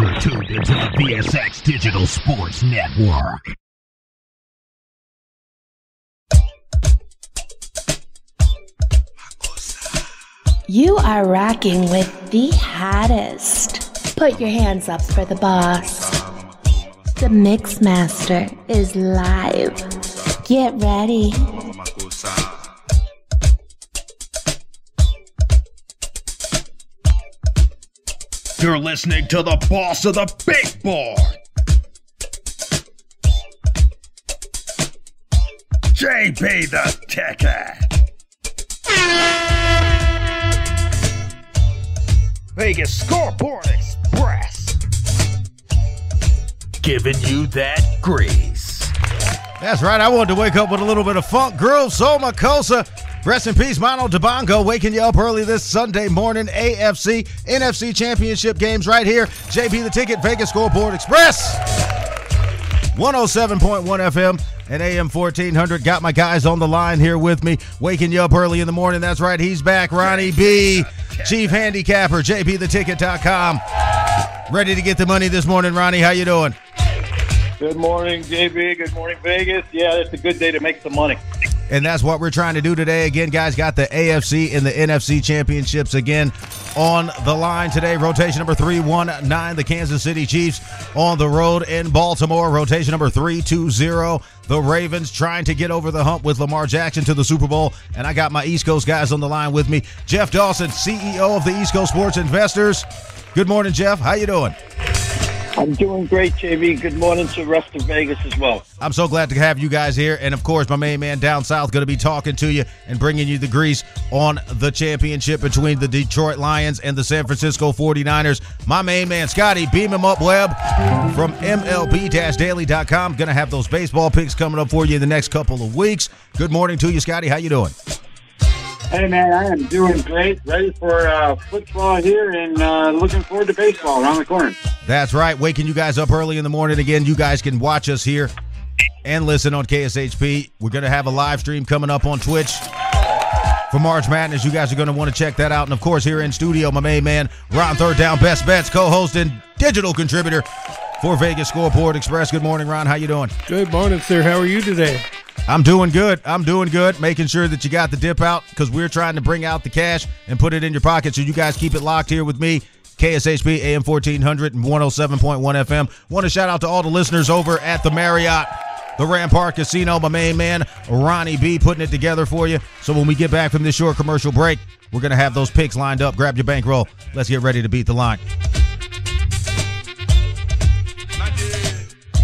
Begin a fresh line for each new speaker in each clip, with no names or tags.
You're tuned into the Digital Sports Network.
You are rocking with the hottest. Put your hands up for the boss. The Mix Master is live. Get ready.
You're listening to the boss of the big board. JB the Ticket. Vegas Scoreboard Express. Giving you that grease.
That's right. I wanted to wake up with a little bit of funk groove. Soul Makossa. Rest in peace, Manu Dibango, waking you up early this Sunday morning. AFC, NFC championship games right here. JB the Ticket, Vegas Scoreboard Express. 107.1 FM and AM 1400. Got my guys on the line here with me, waking you up early in the morning. That's right. He's back. Ronnie B, Chief Handicapper, JBTheTicket.com. Ready to get the money this morning, Ronnie. How you doing?
Good morning, JB. Good morning, Vegas. Yeah, it's a good day to make some money.
And that's what we're trying to do today. Again, guys, got the AFC and the NFC championships again on the line today. Rotation number 319, the Kansas City Chiefs on the road in Baltimore. Rotation number 320, the Ravens trying to get over the hump with Lamar Jackson to the Super Bowl. And I got my East Coast guys on the line with me. Jeff Dawson, CEO of the East Coast Sports Investors. Good morning, Jeff. How you doing?
I'm doing great, JB. Good morning to the rest of Vegas as well.
I'm so glad to have you guys here. And of course, my main man down south going to be talking to you and bringing you the grease on the championship between the Detroit Lions and the San Francisco 49ers. My main man, Scotty, beam him up, Webb, from MLB-daily.com. Going to have those baseball picks coming up for you in the next couple of weeks. Good morning to you, Scotty. How you doing?
Hey, man, I am doing great. Ready for uh, football here and uh, looking forward to baseball around the corner.
That's right. Waking you guys up early in the morning again. You guys can watch us here and listen on KSHP. We're going to have a live stream coming up on Twitch for March Madness. You guys are going to want to check that out. And of course, here in studio, my main man, Ron Third Down Best Bets, co-host and digital contributor for Vegas Scoreboard Express. Good morning, Ron. How you doing?
Good morning, sir. How are you today?
I'm doing good. I'm doing good. Making sure that you got the dip out because we're trying to bring out the cash and put it in your pocket. So you guys keep it locked here with me. KSHP AM 1400 and 107.1 FM. Want to shout out to all the listeners over at the Marriott, the Rampart Casino. My main man, Ronnie B, putting it together for you. So when we get back from this short commercial break, we're going to have those picks lined up. Grab your bankroll. Let's get ready to beat the line.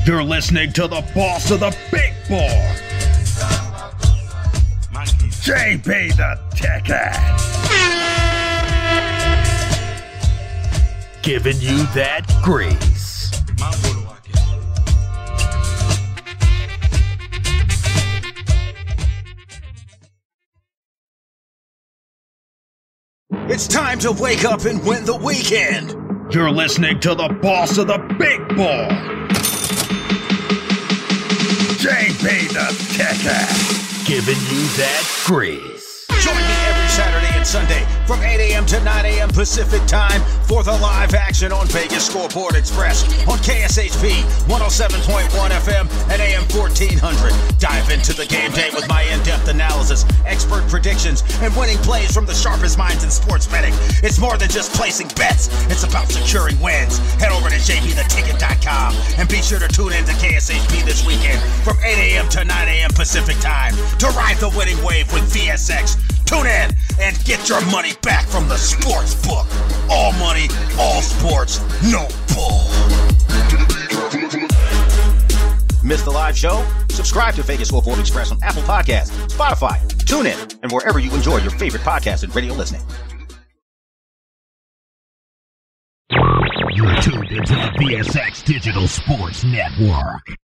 You're listening to the boss of the big board. JB the Ticket. Giving you that grease.
It's time to wake up and win the weekend.
You're listening to the boss of the big ball, JB the Ticket. Giving you that grease.
Join me Sunday from 8 a.m. to 9 a.m. Pacific time for the live action on Vegas Scoreboard Express on KSHP 107.1 FM and AM 1400. Dive into the game day with my in-depth analysis, expert predictions, and winning plays from the sharpest minds in sports betting. It's more than just placing bets. It's about securing wins. Head over to jbtheticket.com and be sure to tune in to KSHP this weekend from 8 a.m. to 9 a.m. Pacific time to ride the winning wave with VSX. Tune in and get your money back from the sports book. All money, all sports, no bull. Miss the live show? Subscribe to Vegas Scoreboard Express on Apple Podcasts, Spotify, TuneIn, and wherever you enjoy your favorite podcast and radio listening.
You're tuned into the VSX Digital Sports Network.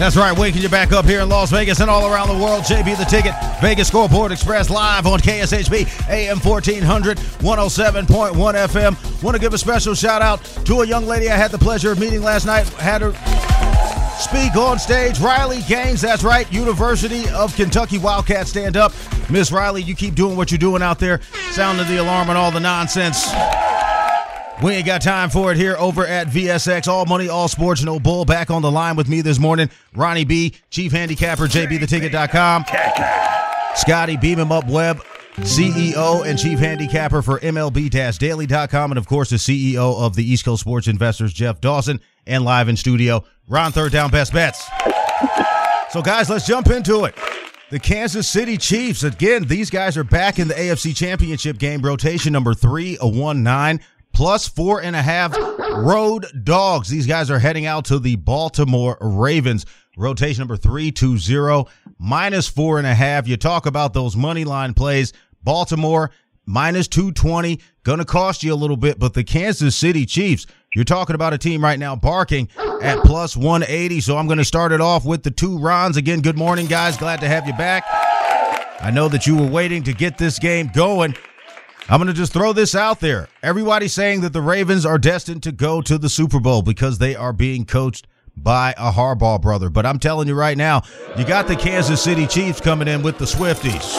That's right, waking you back up here in Las Vegas and all around the world. JB the Ticket, Vegas Scoreboard Express live on KSHP, AM 1400, 107.1 FM. Want to give a special shout out to a young lady I had the pleasure of meeting last night. Had her speak on stage. Riley Gaines, that's right, University of Kentucky Wildcat stand up. Miss Riley, you keep doing what you're doing out there, sounding the alarm and all the nonsense. We ain't got time for it here over at VSX. All money, all sports, no bull. Back on the line with me this morning, Ronnie B, Chief Handicapper, JBTheTicket.com. Scotty, Beam Him Up Webb, CEO and Chief Handicapper for MLB-Daily.com, and of course the CEO of the East Coast Sports Investors, Jeff Dawson, and live in studio, Ron Third Down Best Bets. So guys, let's jump into it. The Kansas City Chiefs, again, these guys are back in the AFC Championship game, rotation number three, a one nine plus four and a half road dogs. These guys are heading out to the Baltimore Ravens. Rotation number three two zero minus four and a half. You talk about those money line plays. Baltimore minus 220 gonna cost you a little bit, but the Kansas City Chiefs, you're talking about a team right now barking at plus 180. So I'm gonna start it off with the two Rons. Again, good morning, guys. Glad to have you back. I know that you were waiting to get this game going. I'm going to just throw this out there. Everybody's saying that the Ravens are destined to go to the Super Bowl because they are being coached by a Harbaugh brother. But I'm telling you right now, you got the Kansas City Chiefs coming in with the Swifties.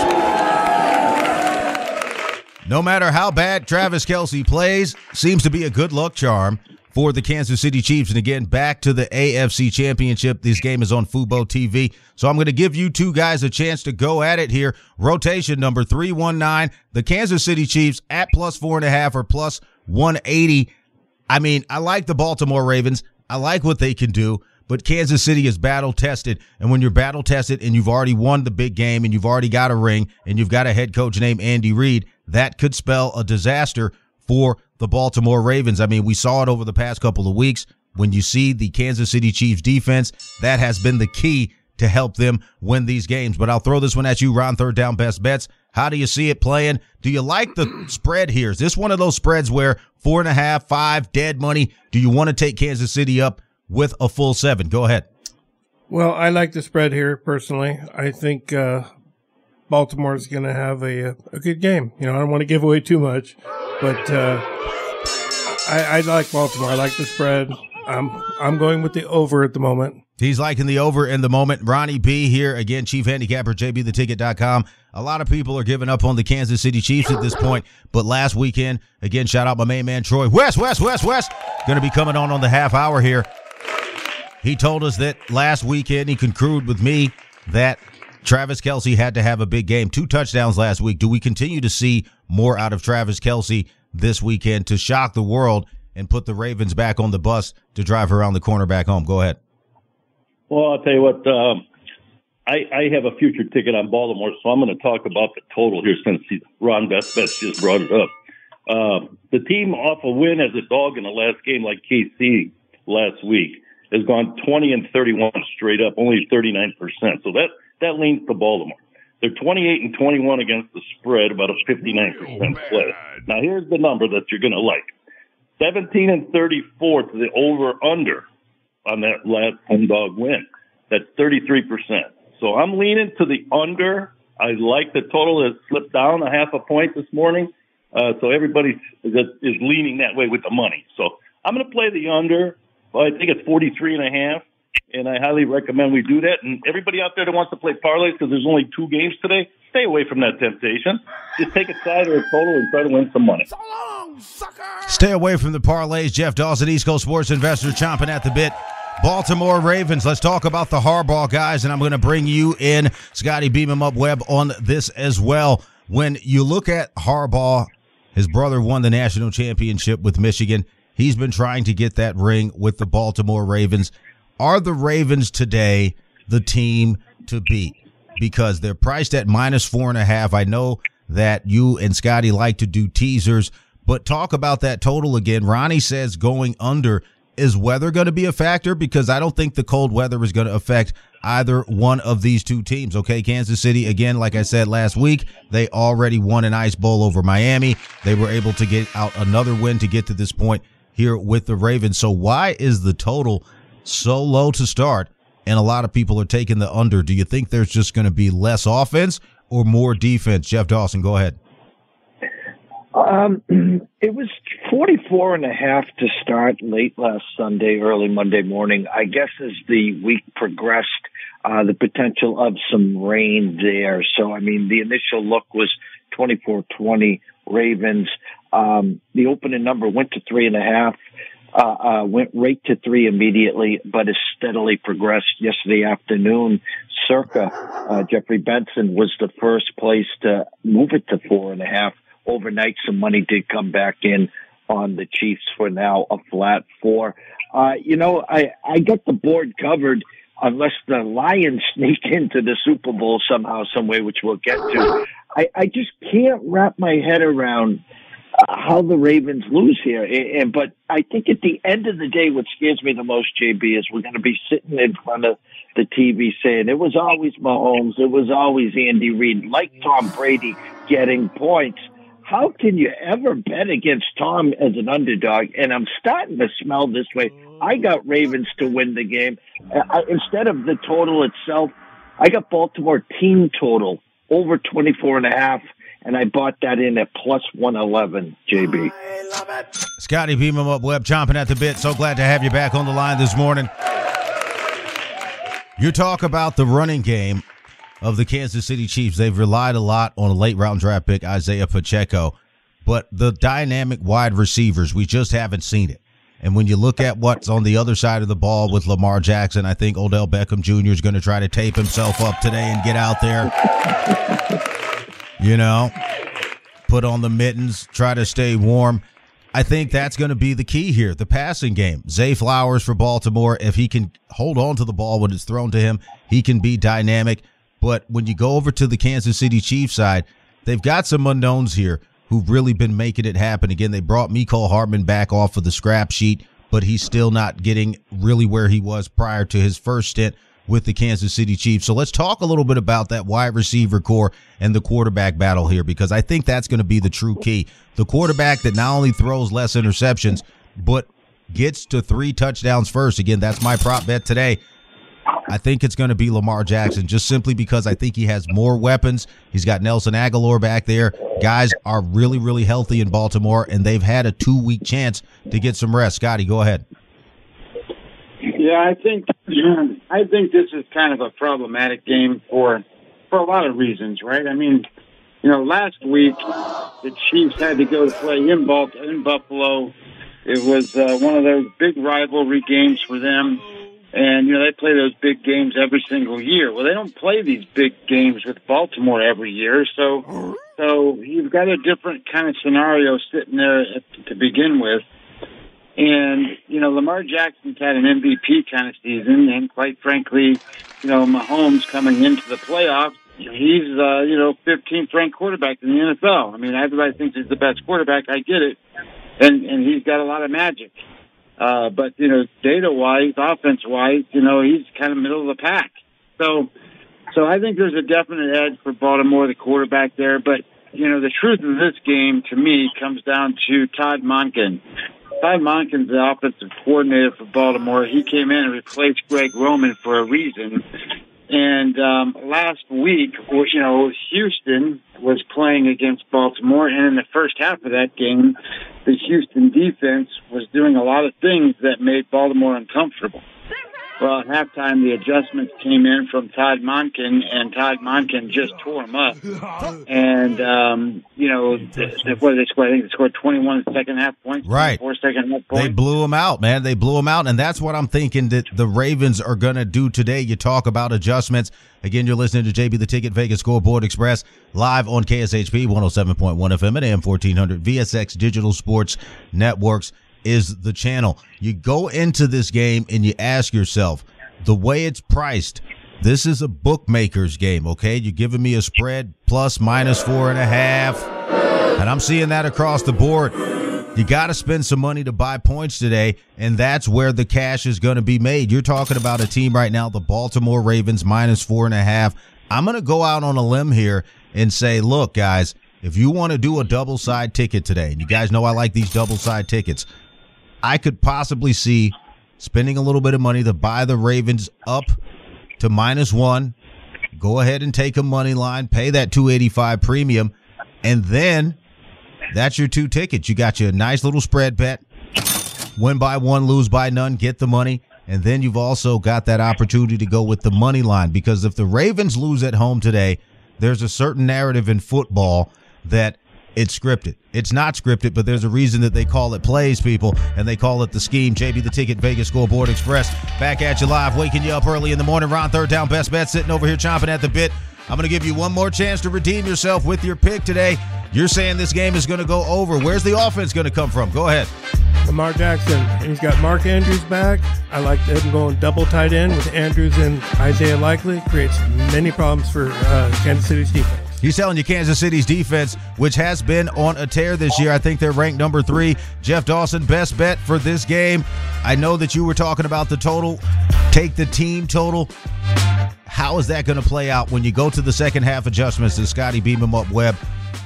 No matter how bad Travis Kelce plays, seems to be a good luck charm for the Kansas City Chiefs. And again, back to the AFC Championship. This game is on Fubo TV. So I'm going to give you two guys a chance to go at it here. Rotation number 319, the Kansas City Chiefs at plus four and a half or plus 180. I mean, I like the Baltimore Ravens. I like what they can do, but Kansas City is battle tested. And when you're battle tested and you've already won the big game and you've already got a ring and you've got a head coach named Andy Reid, that could spell a disaster for the Baltimore Ravens. I mean, we saw it over the past couple of weeks. When you see the Kansas City Chiefs defense, that has been the key to help them win these games. But I'll throw this one at you, Ron, third down best bets. How do you see it playing? Do you like the spread here? Is this one of those spreads where four and a half, five, dead money? Do you want to take Kansas City up with a full seven? Go ahead.
Well, I like the spread here personally. I think uh, Baltimore is going to have a, a good game. You know, I don't want to give away too much, but uh, I, I like Baltimore. I like the spread. I'm I'm going with the over at the moment.
He's liking the over in the moment. Ronnie B here again, chief handicapper, jbtheticket.com. A lot of people are giving up on the Kansas City Chiefs at this point, but last weekend, again, shout out my main man Troy West, West, West, West, going to be coming on on the half hour here. He told us that last weekend he concurred with me that Travis Kelce had to have a big game, two touchdowns last week. Do we continue to see more out of Travis Kelce this weekend to shock the world and put the Ravens back on the bus to drive around the corner back home? Go ahead.
Well, I'll tell you what. Um, I, I have a future ticket on Baltimore, so I'm going to talk about the total here since Ron Best Best just brought it up. Uh, the team off a win as a dog in the last game, like KC last week, has gone 20 and 31 straight up, only 39 percent. So that that leans to Baltimore. They're 28 and 21 against the spread, about a 59 percent split. Now here's the number that you're going to like: 17 and 34 to the over under on that last home dog win. That's 33 percent. So I'm leaning to the under. I like the total has slipped down a half a point this morning. Uh, so everybody is, is leaning that way with the money. So I'm going to play the under. Well, I think it's 43 and a half, and I highly recommend we do that. And everybody out there that wants to play parlays because there's only two games today, stay away from that temptation. Just take a side or a total and try to win some money. So long, sucker!
Stay away from the parlays. Jeff Dawson, East Coast Sports Investor, chomping at the bit. Baltimore Ravens. Let's talk about the Harbaugh guys, and I'm going to bring you in, Scotty Beam him up Webb, on this as well. When you look at Harbaugh, his brother won the national championship with Michigan. He's been trying to get that ring with the Baltimore Ravens. Are the Ravens today the team to beat? Because they're priced at minus four and a half. I know that you and Scotty like to do teasers, but talk about that total again. Ronnie says going under. Is weather going to be a factor? Because I don't think the cold weather is going to affect either one of these two teams. Okay, Kansas City, again, like I said last week, they already won an ice bowl over Miami. They were able to get out another win to get to this point here with the Ravens. So why is the total so low to start and a lot of people are taking the under. Do you think there's just going to be less offense or more defense? Jeff Dawson, go ahead.
Um, it was 44 and a half to start late last Sunday, early Monday morning. I guess as the week progressed, uh, the potential of some rain there. So, I mean, the initial look was 24-20 Ravens. Um, the opening number went to three and a half. Uh, uh, went right to three immediately, but has steadily progressed. Yesterday afternoon, circa uh, Jeffrey Benson was the first place to move it to four and a half. Overnight, some money did come back in on the Chiefs for now a flat four. Uh, you know, I, I got the board covered unless the Lions sneak into the Super Bowl somehow, some way, which we'll get to. I, I just can't wrap my head around how the Ravens lose here. And, but I think at the end of the day, what scares me the most, JB, is we're going to be sitting in front of the TV saying it was always Mahomes, it was always Andy Reid, like Tom Brady getting points. How can you ever bet against Tom as an underdog? And I'm starting to smell this way. I got Ravens to win the game. I, instead of the total itself, I got Baltimore team total over 24 and a half and I bought that in at plus 111, JB. I love it.
Scotty, beam him up, Webb, chomping at the bit. So glad to have you back on the line this morning. You talk about the running game of the Kansas City Chiefs. They've relied a lot on a late round draft pick, Isaiah Pacheco, but the dynamic wide receivers, we just haven't seen it. And when you look at what's on the other side of the ball with Lamar Jackson, I think Odell Beckham Jr. is going to try to tape himself up today and get out there. You know, put on the mittens, try to stay warm. I think that's going to be the key here. The passing game. Zay Flowers for Baltimore. If he can hold on to the ball when it's thrown to him, he can be dynamic. But when you go over to the Kansas City Chiefs side, they've got some unknowns here who've really been making it happen. Again, they brought Mecole Hardman back off of the scrap sheet, but he's still not getting really where he was prior to his first stint with the Kansas City Chiefs. So let's talk a little bit about that wide receiver core and the quarterback battle here, because I think that's going to be the true key. The quarterback that not only throws less interceptions, but gets to three touchdowns first. Again, that's my prop bet today. I think it's going to be Lamar Jackson just simply because I think he has more weapons. He's got Nelson Agholor back there. Guys are really, really healthy in Baltimore, and they've had a two week chance to get some rest. Scotty, go ahead.
Yeah, I think I think this is kind of a problematic game for for a lot of reasons, right? I mean, you know, last week the Chiefs had to go to play in, Bal- in Buffalo. It was uh, one of those big rivalry games for them. And, you know, they play those big games every single year. Well, they don't play these big games with Baltimore every year. So, so you've got a different kind of scenario sitting there at, to begin with. And, you know, Lamar Jackson's had an MVP kind of season. And quite frankly, you know, Mahomes coming into the playoffs, he's, uh, you know, 15th ranked quarterback in the NFL. I mean, everybody thinks he's the best quarterback. I get it. And, and he's got a lot of magic. Uh, but, you know, data wise, offense wise, you know, he's kind of middle of the pack. So, so I think there's a definite edge for Baltimore, the quarterback there. But, you know, the truth of this game to me comes down to Todd Monken. Todd Monken's the offensive coordinator for Baltimore. He came in and replaced Greg Roman for a reason. And um, last week, you know, Houston was playing against Baltimore, and in the first half of that game, the Houston defense was doing a lot of things that made Baltimore uncomfortable. Well, at halftime, the adjustments came in from Todd Monken, and Todd Monken just tore him up. And, um, you know, the, the, what did they score? I think they scored 21 second half points.
Right.
Four second half points.
They blew him out, man. They blew him out. And that's what I'm thinking that the Ravens are going to do today. You talk about adjustments. Again, you're listening to JB the Ticket Vegas Scoreboard Express live on KSHP 107.1 FM and AM 1400 VSX Digital Sports Networks is the channel. You go into this game and you ask yourself, the way it's priced, this is a bookmaker's game, okay? You're giving me a spread plus minus four and a half, and I'm seeing that across the board. You got to spend some money to buy points today, and that's where the cash is going to be made. You're talking about a team right now, the Baltimore Ravens, minus four and a half. I'm going to go out on a limb here and say, look, guys, if you want to do a double side ticket today, and you guys know I like these double side tickets, I could possibly see spending a little bit of money to buy the Ravens up to minus one. Go ahead and take a money line, pay that 285 premium, and then that's your two tickets. You got your nice little spread bet. Win by one, lose by none, get the money. And then you've also got that opportunity to go with the money line because if the Ravens lose at home today, there's a certain narrative in football that it's scripted. It's not scripted, but there's a reason that they call it plays, people, and they call it the scheme. JB the Ticket, Vegas Scoreboard Express, back at you live, waking you up early in the morning. Ron Third Down, best bet, sitting over here chomping at the bit. I'm going to give you one more chance to redeem yourself with your pick today. You're saying this game is going to go over. Where's the offense going to come from? Go ahead.
Lamar Jackson. He's got Mark Andrews back. I like him going double tight end with Andrews and Isaiah Likely. Creates many problems for uh, Kansas City's defense.
He's telling you Kansas City's defense, which has been on a tear this year. I think they're ranked number three. Jeff Dawson, best bet for this game. I know that you were talking about the total. Take the team total. How is that going to play out when you go to the second half adjustments that Scotty Beam 'em up Webb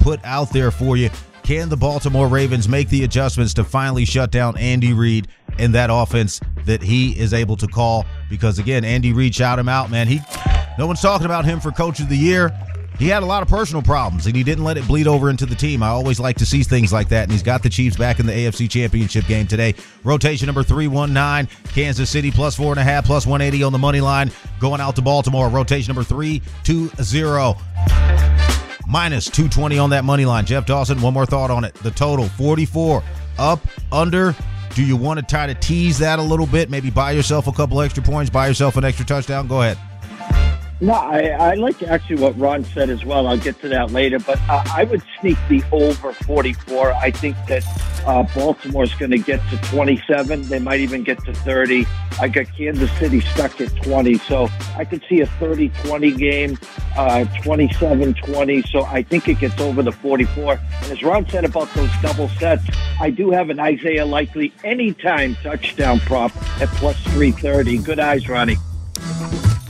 put out there for you? Can the Baltimore Ravens make the adjustments to finally shut down Andy Reid and that offense that he is able to call? Because again, Andy Reid shout him out, man. He no one's talking about him for coach of the year. He had a lot of personal problems and he didn't let it bleed over into the team. I always like to see things like that. And he's got the Chiefs back in the AFC Championship game today. Rotation number 319, Kansas City plus four and a half, plus 180 on the money line. Going out to Baltimore. Rotation number 320 minus 220 on that money line. Jeff Dawson, one more thought on it. The total 44 up, under. Do you want to try to tease that a little bit? Maybe buy yourself a couple extra points, buy yourself an extra touchdown? Go ahead.
No, I, I like actually what Ron said as well. I'll get to that later, but uh, I would sneak the over 44. I think that uh, Baltimore's going to get to 27. They might even get to 30. I got Kansas City stuck at 20, so I could see a 30-20 game, uh, 27-20. So I think it gets over the 44. And as Ron said about those double sets, I do have an Isaiah Likely anytime touchdown prop at plus 330. Good eyes, Ronnie.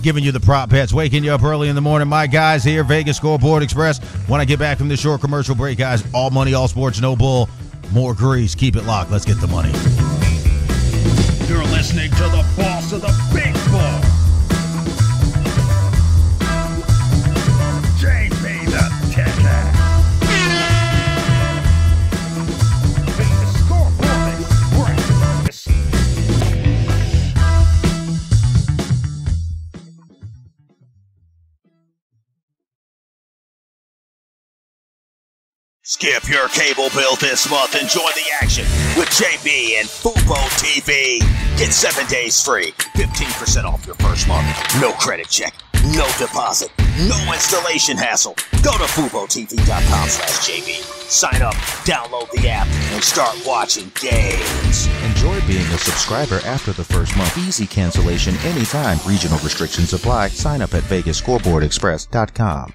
Giving you the prop bets, waking you up early in the morning. My guys here, Vegas Scoreboard Express. When I get back from the short commercial break, guys, all money, all sports, no bull, more grease. Keep it locked. Let's get the money.
You're listening to the boss of the big
Skip your cable bill this month and join the action with JB and Fubo TV. Get seven days free, 15% off your first month. No credit check, no deposit, no installation hassle. Go to FuboTV.com slash JB. Sign up, download the app, and start watching games.
Enjoy being a subscriber after the first month. Easy cancellation anytime. Regional restrictions apply. Sign up at VegasScoreboardExpress.com.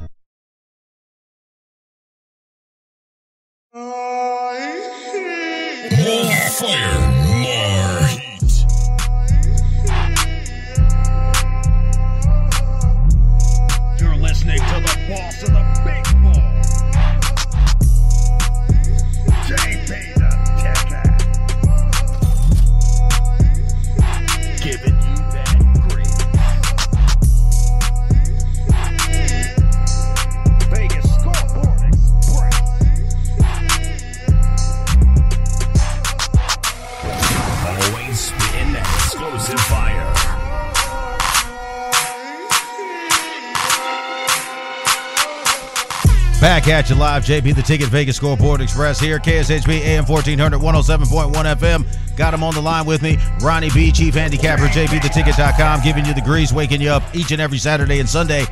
Live, JB the Ticket Vegas Scoreboard Express here, KSHP AM 1400, 107.1 FM. Got him on the line with me, Ronnie B, Chief Handicapper, JBTheTicket.com, giving you the grease, waking you up each and every Saturday and Sunday,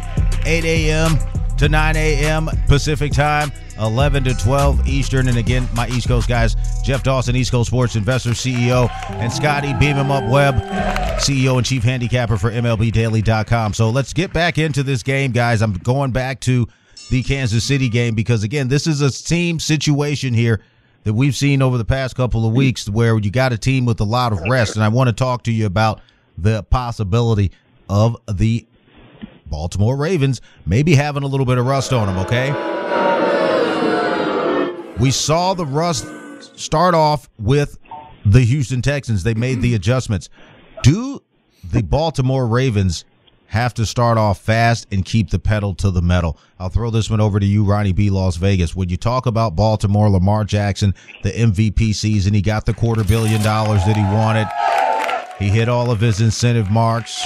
8 a.m. to 9 a.m. Pacific time, 11 to 12 Eastern. And again, my East Coast guys, Jeff Dawson, East Coast Sports Investor CEO, and Scotty Beam him up Webb, CEO and Chief Handicapper for MLBDaily.com. So let's get back into this game, guys. I'm going back to the Kansas City game because, again, this is a team situation here that we've seen over the past couple of weeks where you got a team with a lot of rest. And I want to talk to you about the possibility of the Baltimore Ravens maybe having a little bit of rust on them, okay? We saw the rust start off with the Houston Texans. They made the adjustments. Do the Baltimore Ravens have to start off fast and keep the pedal to the metal? I'll throw this one over to you, Ronnie B. Las Vegas. When you talk about Baltimore, Lamar Jackson, the MVP season, he got the quarter billion dollars that he wanted. He hit all of his incentive marks.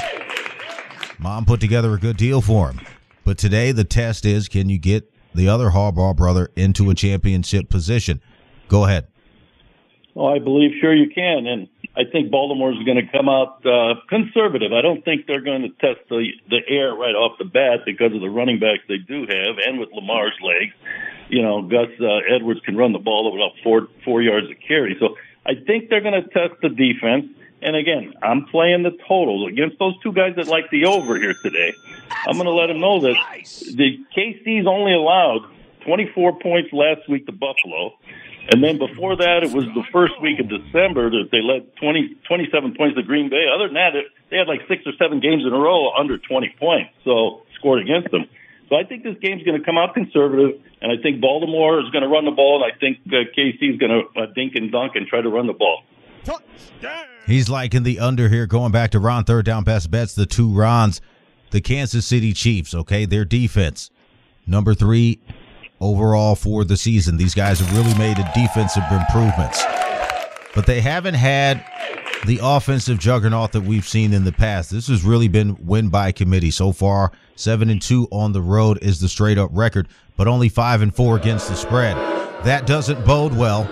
Mom put together a good deal for him. But today the test is can you get the other Harbaugh brother into a championship position? Go ahead.
Well, I believe sure you can, and I think Baltimore's going to come out uh, conservative. I don't think they're going to test the the air right off the bat because of the running backs they do have, and with Lamar's legs. You know, Gus uh, Edwards can run the ball about four four yards a carry, so I think they're going to test the defense. And again, I'm playing the totals against those two guys that like the over here today. I'm going to let them know that the KC's only allowed 24 points last week to Buffalo. And then before that, it was the first week of December that they led 20, 27 points to Green Bay. Other than that, it, they had like six or seven games in a row under 20 points, so scored against them. So I think this game's going to come out conservative, and I think Baltimore is going to run the ball, and I think uh, KC is going to uh, dink and dunk and try to run the ball.
He's liking the under here, going back to Ron, third down best bets, the two Rons, the Kansas City Chiefs, okay? Their defense, number three overall for the season. These guys have really made a defensive improvements. But they haven't had the offensive juggernaut that we've seen in the past. This has really been win by committee so far. Seven and two on the road is the straight up record, but only five and four against the spread. That doesn't bode well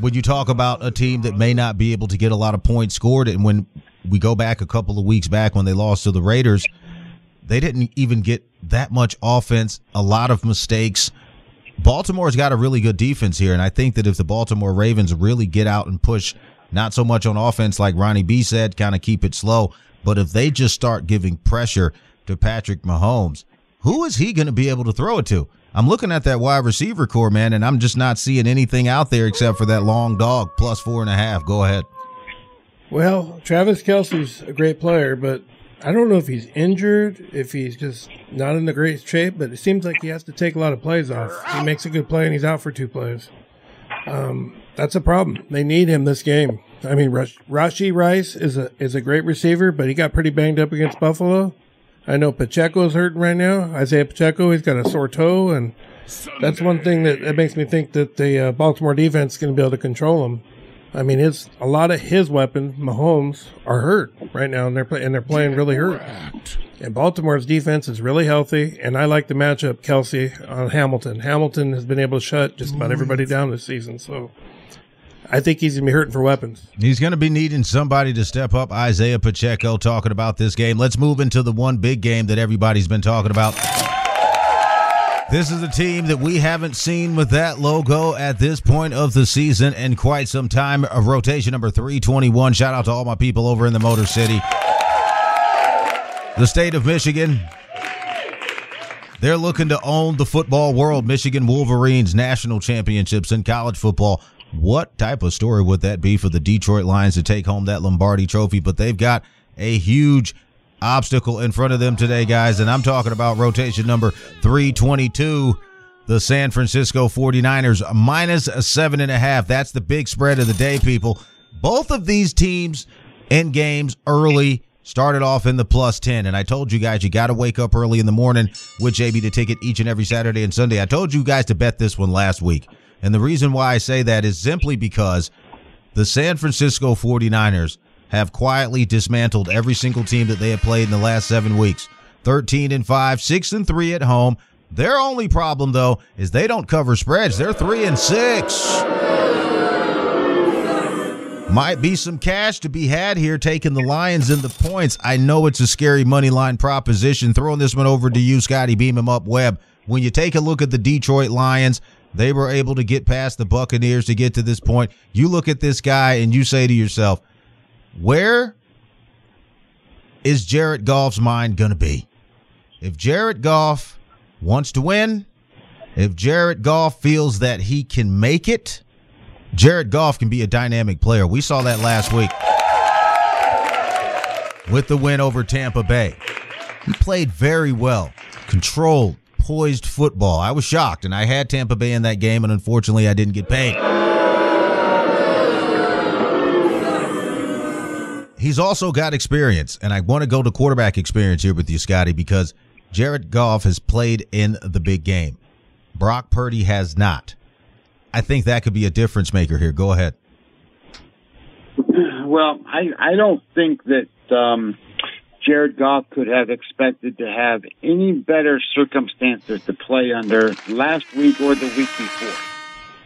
when you talk about a team that may not be able to get a lot of points scored, and when we go back a couple of weeks back when they lost to the Raiders, they didn't even get that much offense, a lot of mistakes. Baltimore's got a really good defense here, and I think that if the Baltimore Ravens really get out and push, not so much on offense like Ronnie B said, kind of keep it slow, but if they just start giving pressure to Patrick Mahomes, who is he going to be able to throw it to? I'm looking at that wide receiver core, man, and I'm just not seeing anything out there except for that long dog plus four and a half. Go ahead.
Well, Travis Kelce's a great player, but I don't know if he's injured, if he's just not in the great shape, but it seems like he has to take a lot of plays off. He makes a good play and he's out for two plays. Um, that's a problem. They need him this game. I mean, Rash- Rashee Rice is a is a great receiver, but he got pretty banged up against Buffalo. I know Pacheco's hurting right now. Isaiah Pacheco, he's got a sore toe, and that's one thing that, that makes me think that the uh, Baltimore defense is going to be able to control him. I mean, his a lot of his weapons, Mahomes, are hurt right now, and they're play, and they're playing really hurt. And Baltimore's defense is really healthy, and I like the matchup Kelce on Hamilton. Hamilton has been able to shut just about everybody down this season, so I think he's going to be hurting for weapons.
He's going to be needing somebody to step up. Isaiah Pacheco talking about this game. Let's move into the one big game that everybody's been talking about. This is a team that we haven't seen with that logo at this point of the season in quite some time. Of rotation number 321. Shout out to all my people over in the Motor City. The state of Michigan. They're looking to own the football world. Michigan Wolverines national championships in college football. What type of story would that be for the Detroit Lions to take home that Lombardi trophy? But they've got a huge obstacle in front of them today, guys. And I'm talking about rotation number 322, the San Francisco 49ers, minus a seven and a half. That's the big spread of the day, people. Both of these teams in games early started off in the plus 10. And I told you guys, you got to wake up early in the morning with JB to take it each and every Saturday and Sunday. I told you guys to bet this one last week. And the reason why I say that is simply because the San Francisco 49ers have quietly dismantled every single team that they have played in the last seven weeks. 13 and 5, 6 and 3 at home. Their only problem, though, is they don't cover spreads. They're 3 and 6. Might be some cash to be had here taking the Lions in the points. I know it's a scary money line proposition. Throwing this one over to you, Scotty, beam him up, Webb. When you take a look at the Detroit Lions, they were able to get past the Buccaneers to get to this point. You look at this guy and you say to yourself, where is Jared Goff's mind going to be? If Jared Goff wants to win, if Jared Goff feels that he can make it, Jared Goff can be a dynamic player. We saw that last week with the win over Tampa Bay. He played very well, controlled, poised football. I was shocked, and I had Tampa Bay in that game, and unfortunately, I didn't get paid. He's also got experience, and I want to go to quarterback experience here with you, Scotty, because Jared Goff has played in the big game. Brock Purdy has not. I think that could be a difference maker here. Go ahead.
Well, I I don't think that um, Jared Goff could have expected to have any better circumstances to play under last week or the week before.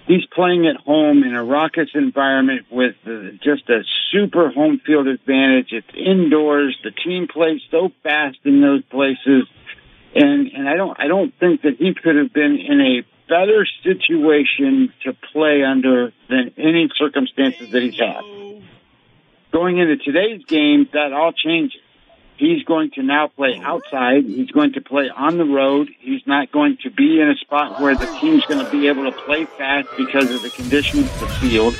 He's playing at home in a raucous environment with just a super home field advantage. It's indoors. The team plays so fast in those places, and and I don't I don't think that he could have been in a better situation to play under than any circumstances that he's had. Going into today's game, that all changes. He's going to now play oh. outside. He's going to play on the road. He's not going to be in a spot where the team's going to be able to play fast because of the conditions of the field.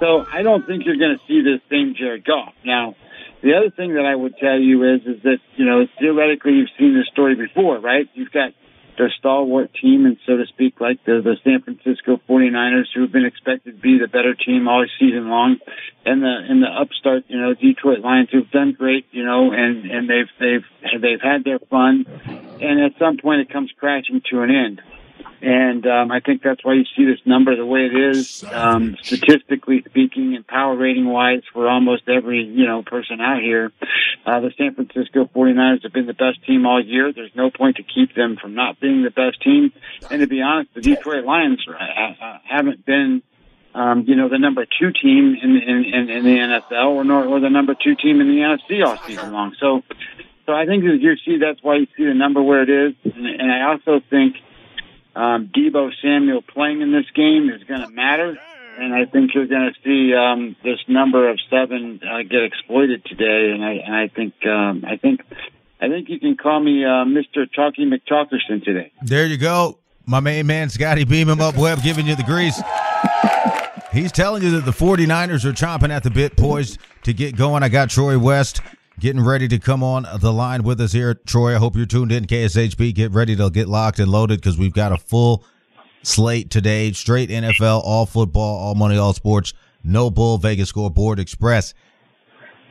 So I don't think you're going to see this same Jared Goff. Now, the other thing that I would tell you is, is that, you know, theoretically you've seen this story before, right? You've got their stalwart team, and so to speak, like the, the San Francisco 49ers, who have been expected to be the better team all season long, and the and the upstart, you know, Detroit Lions, who've done great, you know, and and they've they've they've had their fun, and at some point it comes crashing to an end. And um, I think that's why you see this number the way it is, um, statistically speaking and power rating wise for almost every, you know, person out here. Uh, the San Francisco 49ers have been the best team all year. There's no point to keep them from not being the best team. And to be honest, the Detroit Lions uh, uh haven't been um, you know, the number two team in, in, in, in the NFL or, nor, or the number two team in the NFC all season long. So, so I think as you see that's why you see the number where it is. And, and I also think um, Deebo Samuel playing in this game is going to matter. And I think you're going to see um, this number of seven uh, get exploited today. And I, and I think, um, I think, I think you can call me uh, Mr. Chalky McChalkerson today.
There you go, my main man Scotty. Beam him up, Webb, giving you the grease. He's telling you that the 49ers are chomping at the bit, poised to get going. I got Troy West getting ready to come on the line with us here. Troy, I hope you're tuned in. KSHP, get ready to get locked and loaded because we've got a full slate today. Straight NFL, all football, all money, all sports. No bull, Vegas scoreboard express.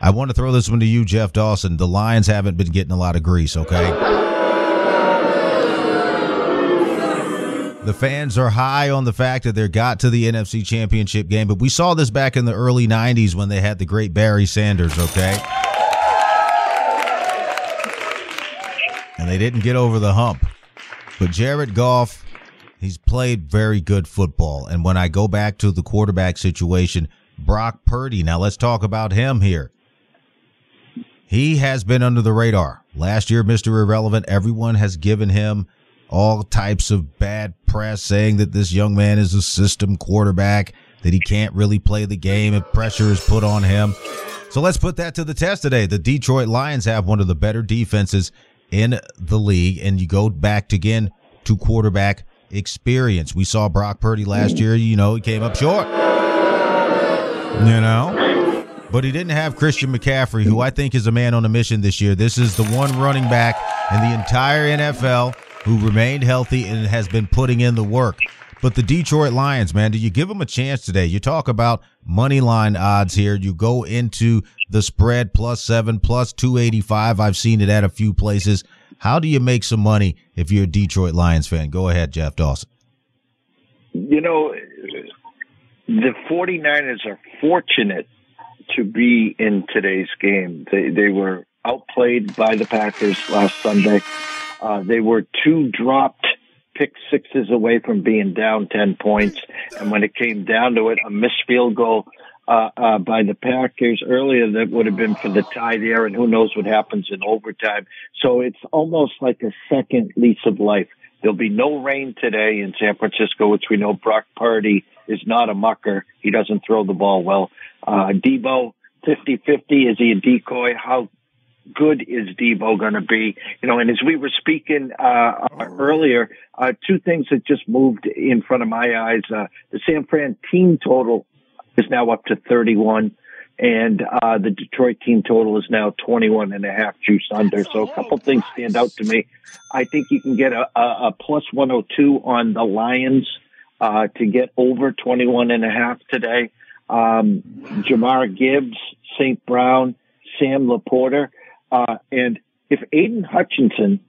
I want to throw this one to you, Jeff Dawson. The Lions haven't been getting a lot of grease, okay? The fans are high on the fact that they got to the NFC Championship game, but we saw this back in the early 90s when they had the great Barry Sanders, okay? And they didn't get over the hump. But Jared Goff, he's played very good football. And when I go back to the quarterback situation, Brock Purdy, now let's talk about him here. He has been under the radar. Last year, Mr. Irrelevant, everyone has given him all types of bad press saying that this young man is a system quarterback, that he can't really play the game if pressure is put on him. So let's put that to the test today. The Detroit Lions have one of the better defenses in the league. And you go back to, again to quarterback experience. We saw Brock Purdy last year. You know, he came up short. You know, but he didn't have Christian McCaffrey, who I think is a man on a mission this year. This is the one running back in the entire NFL who remained healthy and has been putting in the work. But the Detroit Lions, man, do you give them a chance today? You talk about money line odds here. You go into the spread plus seven, plus 285. I've seen it at a few places. How do you make some money if you're a Detroit Lions fan? Go ahead, Jeff Dawson.
You know, the 49ers are fortunate to be in today's game. They, they were outplayed by the Packers last Sunday. Uh, they were two dropped pick sixes away from being down 10 points. And when it came down to it, a missed field goal uh, uh, by the Packers earlier that would have been for the tie there, and who knows what happens in overtime. So it's almost like a second lease of life. There'll be no rain today in San Francisco, which we know Brock Purdy is not a mucker. He doesn't throw the ball well. Uh, Deebo, 50-50. Is he a decoy? How good is Deebo going to be? You know, and as we were speaking uh, earlier, uh, two things that just moved in front of my eyes. Uh, the San Fran team total is now up to 31 and uh, the Detroit team total is now 21 and a half juice under. So a couple things stand out to me. I think you can get a, a, plus 102 on the Lions uh, to get over 21 and a half today. Um, Jahmyr Gibbs, St. Brown, Sam LaPorta, uh, and if Aidan Hutchinson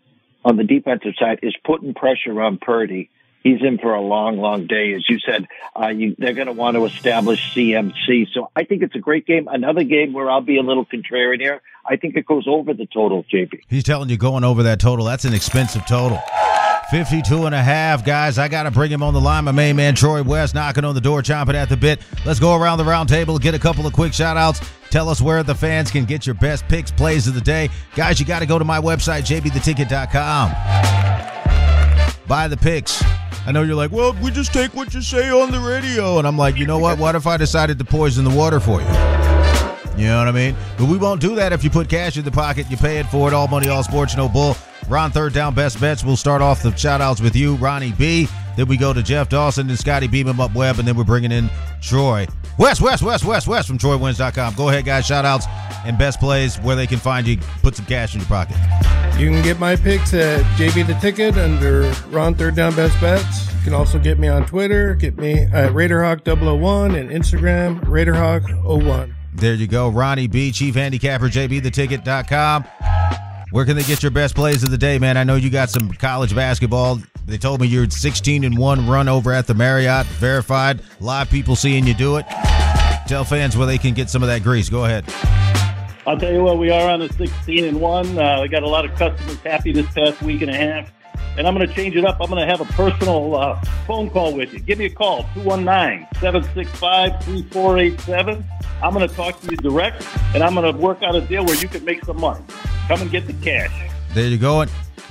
on the defensive side is putting pressure on Purdy, he's in for a long, long day. As you said, uh, you, they're going to want to establish CMC. So I think it's a great game. Another game where I'll be a little contrarian here. I think it goes over the total, JP.
He's telling you going over that total. That's an expensive total. 52 and a half, guys. I got to bring him on the line. My main man, Troy West, knocking on the door, chomping at the bit. Let's go around the round table, get a couple of quick shout outs. Tell us where the fans can get your best picks, plays of the day. Guys, you got to go to my website, jbtheticket.com. Buy the picks. I know you're like, well, we just take what you say on the radio. And I'm like, you know what? What if I decided to poison the water for you? You know what I mean? But we won't do that if you put cash in the pocket. You pay it for it. All money, all sports, no bull. Ron Third Down Best Bets. We'll start off the shout outs with you, Ronnie B. Then we go to Jeff Dawson and Scotty Beam him up Webb. And then we're bringing in Troy. West, West, West, West, West from TroyWins.com. Go ahead, guys. Shout outs and best plays where they can find you. Put some cash in your pocket.
You can get my picks at JB the Ticket under Ron Third Down Best Bets. You can also get me on Twitter. Get me at RaiderHawk001 and Instagram RaiderHawk01.
There you go. Ronnie B, Chief Handicapper, JBTheTicket.com. Where can they get your best plays of the day, man? I know you got some college basketball. They told me you're 16 and 1 run over at the Marriott. Verified. Live people seeing you do it. Tell fans where they can get some of that grease. Go ahead.
I'll tell you what, we are on a 16 and 1. Uh, we got a lot of customers happy this past week and a half. And I'm going to change it up. I'm going to have a personal uh, phone call with you. Give me a call, 219 765 3487. I'm going to talk to you direct, and I'm going to work out a deal where you can make some money. Come and get the cash.
There you go.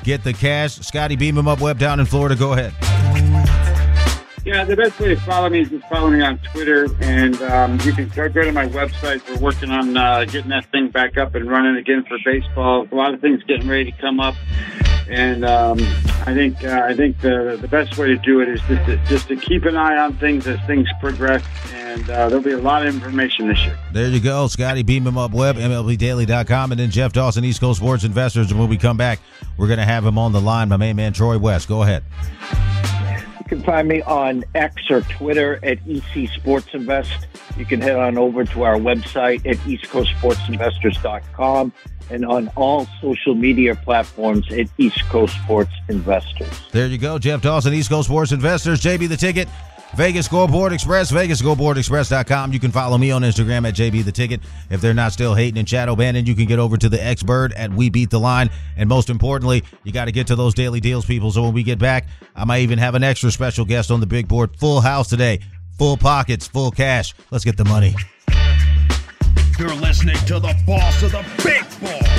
Get the cash. Scotty, beam him up, Webb down in Florida. Go ahead.
Yeah, the best way to follow me is just follow me on Twitter, and um, you can go go to my website. We're working on uh, getting that thing back up and running again for baseball. A lot of things getting ready to come up, and um, I think uh, I think the the best way to do it is just to, just to keep an eye on things as things progress, and uh, there'll be a lot of information this year.
There you go, Scotty. Beam him up, Webb MLBDaily.com, and then Jeff Dawson, East Coast Sports Investors. And when we come back, we're going to have him on the line. My main man, Troy West. Go ahead.
You can find me on X or Twitter at EC Sports Invest. You can head on over to our website at eastcoastsportsinvestors.com and on all social media platforms at East Coast Sports Investors.
There you go, Jeff Dawson, East Coast Sports Investors. JB the Ticket. Vegas Scoreboard Express, VegasScoreboardExpress.com. You can follow me on Instagram at JB the Ticket. If they're not still hating and shadow banning, you can get over to the X Bird at We Beat the Line. And most importantly, you got to get to those daily deals, people. So when we get back, I might even have an extra special guest on the big board. Full house today, full pockets, full cash. Let's get the money.
You're listening to the boss of the big ball,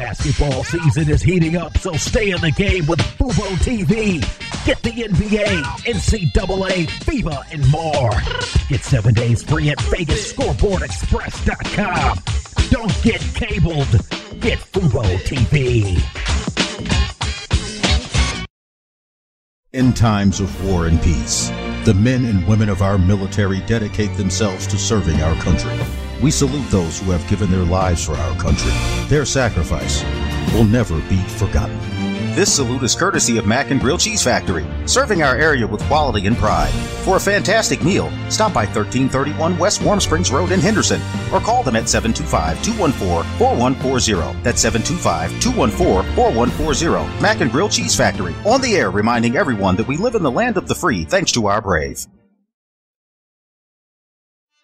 Basketball season is heating up, so stay in the game with Fubo TV. Get the NBA, NCAA, FIBA, and more. Get seven days free at VegasScoreboardExpress.com. Don't get cabled. Get Fubo TV.
In times of war and peace, the men and women of our military dedicate themselves to serving our country. We salute those who have given their lives for our country. Their sacrifice will never be forgotten. This salute is courtesy of Mac and Grill Cheese Factory, serving our area with quality and pride. For a fantastic meal, stop by 1331 West Warm Springs Road in Henderson or call them at 725 214 4140. That's 725 214 4140. Mac and Grill Cheese Factory, on the air reminding everyone that we live in the land of the free thanks to our brave.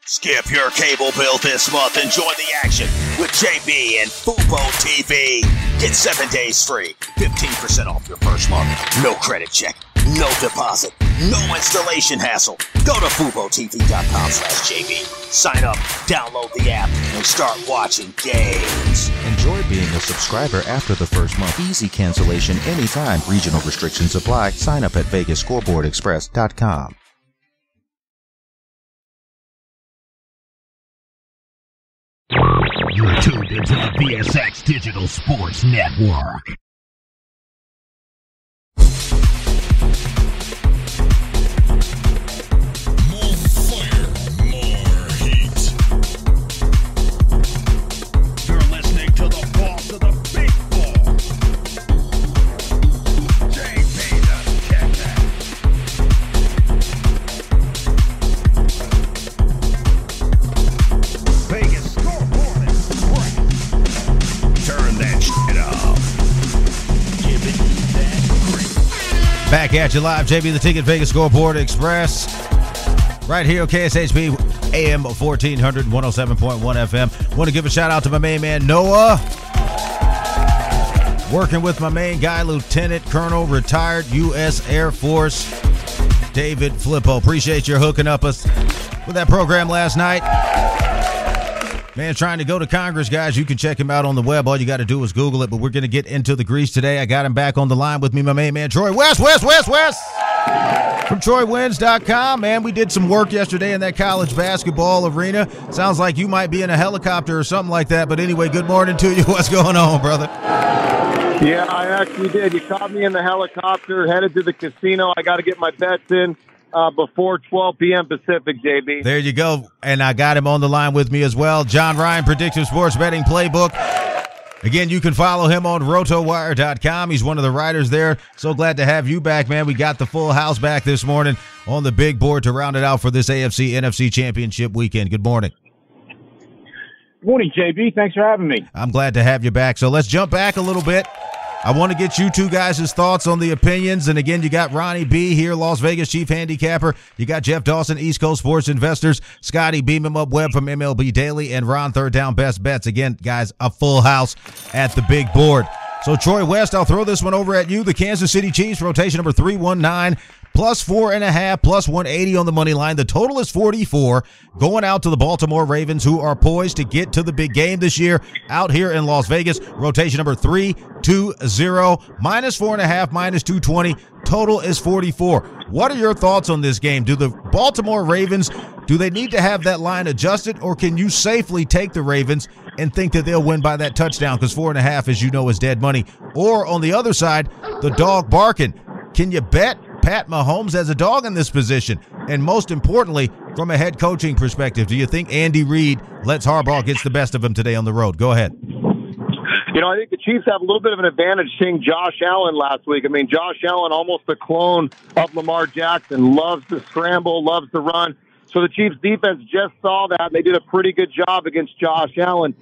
Skip your cable bill this month and join the action with JB and Fubo TV. Get seven days free, 15% off your first month, no credit check, no deposit, no installation hassle. Go to FuboTV.com slash JB. Sign up, download the app, and start watching games.
Enjoy being a subscriber after the first month. Easy cancellation anytime. Regional restrictions apply. Sign up at VegasScoreboardExpress.com.
You're tuned into the VSX Digital Sports Network.
Back at you live, JB the Ticket Vegas Scoreboard Express. Right here on KSHP AM 1400 107.1 FM. Want to give a shout out to my main man Noah. Working with my main guy, Lieutenant Colonel, retired U.S. Air Force, David Flippo. Appreciate your hooking up us with that program last night. Man, trying to go to Congress, guys. You can check him out on the web. All you got to do is Google it. But we're going to get into the grease today. I got him back on the line with me, my main man, Troy West, West, West, West. From TroyWins.com, man. We did some work yesterday in that college basketball arena. Sounds like you might be in a helicopter or something like that. But anyway, good morning to you. What's going on, brother?
Yeah, I actually did. You caught me in the helicopter, headed to the casino. I got to get my bets in uh, before 12 p.m. Pacific, JB.
There you go. And I got him on the line with me as well. John Ryan, Predictive Sports Betting Playbook. Again, you can follow him on rotowire.com. He's one of the writers there. So glad to have you back, man. We got the full house back this morning on the big board to round it out for this AFC NFC Championship weekend. Good morning.
Good morning, JB. Thanks for having me.
I'm glad to have you back. So let's jump back a little bit. I want to get you two guys' thoughts on the opinions. And again, you got Ronnie B here, Las Vegas chief handicapper. You got Jeff Dawson, East Coast Sports Investors, Scotty Beam him up Webb from MLB Daily, and Ron Third Down Best Bets. Again, guys, a full house at the big board. So Troy West, I'll throw this one over at you. The Kansas City Chiefs, rotation number 319, plus four and a half, plus 180 on the money line. The total is 44, going out to the Baltimore Ravens, who are poised to get to the big game this year out here in Las Vegas. Rotation number 320, minus four and a half, minus 220. Total is 44. What are your thoughts on this game? Do the Baltimore Ravens, do they need to have that line adjusted, or can you safely take the Ravens and think that they'll win by that touchdown? Because four and a half, as you know, is dead money. Or on the other side, the dog barking. Can you bet Pat Mahomes as a dog in this position? And most importantly, from a head coaching perspective, do you think Andy Reid lets Harbaugh gets the best of him today on the road? Go ahead.
You know, I think the Chiefs have a little bit of an advantage seeing Josh Allen last week. I mean, Josh Allen, almost a clone of Lamar Jackson, loves to scramble, loves to run. So the Chiefs defense just saw that and they did a pretty good job against Josh Allen.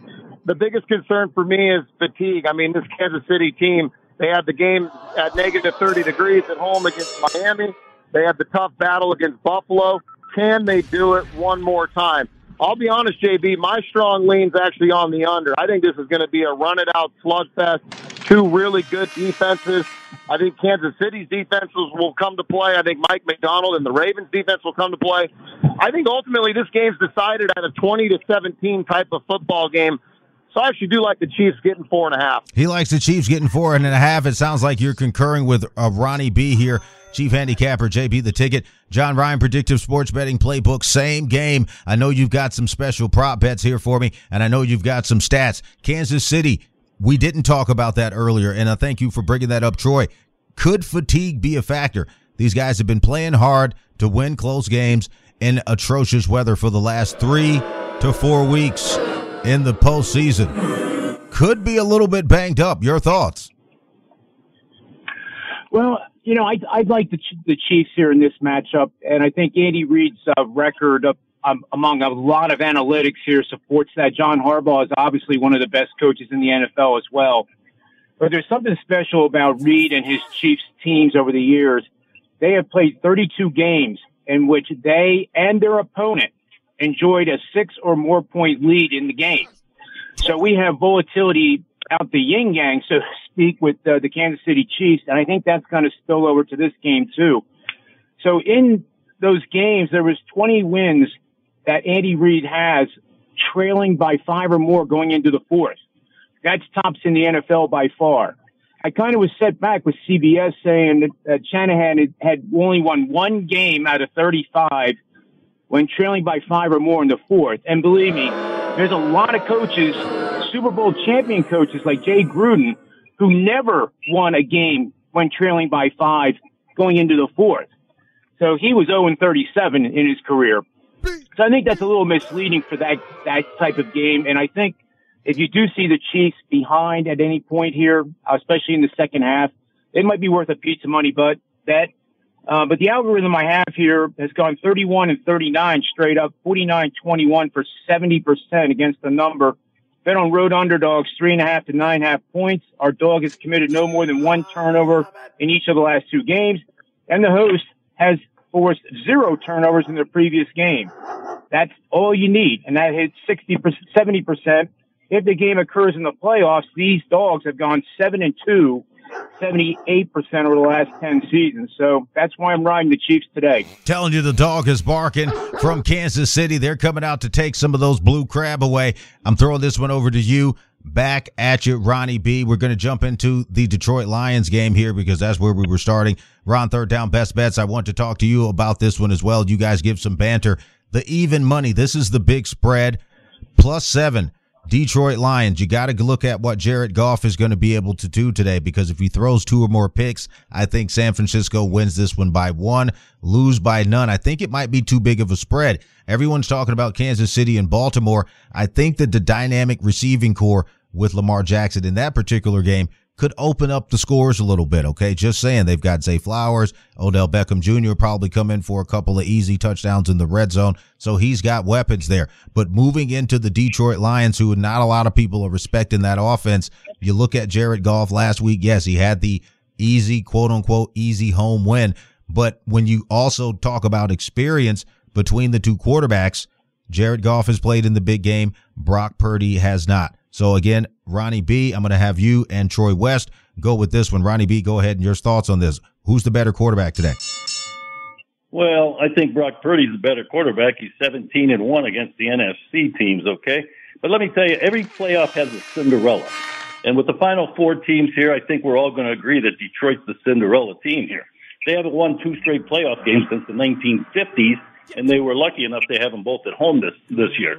The biggest concern for me is fatigue. I mean, this Kansas City team, they had the game at negative 30 degrees at home against Miami. They had the tough battle against Buffalo. Can they do it one more time? I'll be honest, JB, my strong lean's actually on the under. I think this is going to be a run it out slugfest. Two really good defenses. I think Kansas City's defenses will come to play. I think Mike Macdonald and the Ravens defense will come to play. I think ultimately this game's decided at a 20 to 17 type of football game. So I actually do like the Chiefs getting four and a half.
He likes the Chiefs getting four and a half. It sounds like you're concurring with uh, Ronnie B here. Chief handicapper JB the ticket. John Ryan predictive sports betting playbook. Same game. I know you've got some special prop bets here for me, and I know you've got some stats. Kansas City we didn't talk about that earlier, and I thank you for bringing that up, Troy. Could fatigue be a factor? These guys have been playing hard to win close games in atrocious weather for the last three to four weeks in the postseason. Could be a little bit banged up. Your thoughts?
Well, you know, I'd, I'd like the, the Chiefs here in this matchup, and I think Andy Reid's uh, record um, among a lot of analytics here supports that. John Harbaugh is obviously one of the best coaches in the NFL as well. But there's something special about Reid and his Chiefs teams over the years. They have played 32 games in which they and their opponent enjoyed a six or more point lead in the game. So we have volatility out the yin yang, so to speak, with uh, the Kansas City Chiefs, and I think that's going to spill over to this game too. So in those games, there was 20 wins that Andy Reid has trailing by five or more going into the fourth. That's tops in the NFL by far. I kind of was set back with CBS saying that uh, Shanahan had, had only won one game out of 35 when trailing by five or more in the fourth. And believe me, there's a lot of coaches, Super Bowl champion coaches like Jay Gruden, who never won a game when trailing by five going into the fourth. So he was 0 37 in his career. So I think that's a little misleading for that, that type of game. And I think if you do see the Chiefs behind at any point here, especially in the second half, it might be worth a piece of money but bet. Uh, but the algorithm I have here has gone 31 and 39 straight up, 49 21 for 70% against the number. Bet on road underdogs, three and a half to nine and a half points. Our dog has committed no more than one turnover in each of the last two games. And the host has forced zero turnovers in their previous game. That's all you need. And that hits 60%, 70% if the game occurs in the playoffs, these dogs have gone seven and two, 78% over the last 10 seasons. So that's why I'm riding the Chiefs today.
Telling you the dog is barking from Kansas City. They're coming out to take some of those blue crab away. I'm throwing this one over to you. Back at you, Ronnie B. We're going to jump into the Detroit Lions game here because that's where we were starting. Ron, third down, best bets. I want to talk to you about this one as well. You guys give some banter. The even money. This is the big spread. Plus seven. Detroit Lions, you got to look at what Jared Goff is going to be able to do today because if he throws two or more picks, I think San Francisco wins this one by one, lose by none. I think it might be too big of a spread. Everyone's talking about Kansas City and Baltimore. I think that the dynamic receiving core with Lamar Jackson in that particular game could open up the scores a little bit. Okay. Just saying they've got Zay Flowers, Odell Beckham Jr. probably come in for a couple of easy touchdowns in the red zone. So he's got weapons there, but moving into the Detroit Lions, who not a lot of people are respecting that offense. You look at Jared Goff last week. Yes, he had the easy quote unquote easy home win. But when you also talk about experience between the two quarterbacks, Jared Goff has played in the big game. Brock Purdy has not. So again, Ronnie B, I'm going to have you and Troy West go with this one. Ronnie B, go ahead and your thoughts on this. Who's the better quarterback today?
Well, I think Brock Purdy's the better quarterback. He's 17 and 1 against the NFC teams, okay? But let me tell you, every playoff has a Cinderella. And with the final four teams here, I think we're all going to agree that Detroit's the Cinderella team here. They haven't won two straight playoff games since the 1950s, and they were lucky enough to have them both at home this, this year.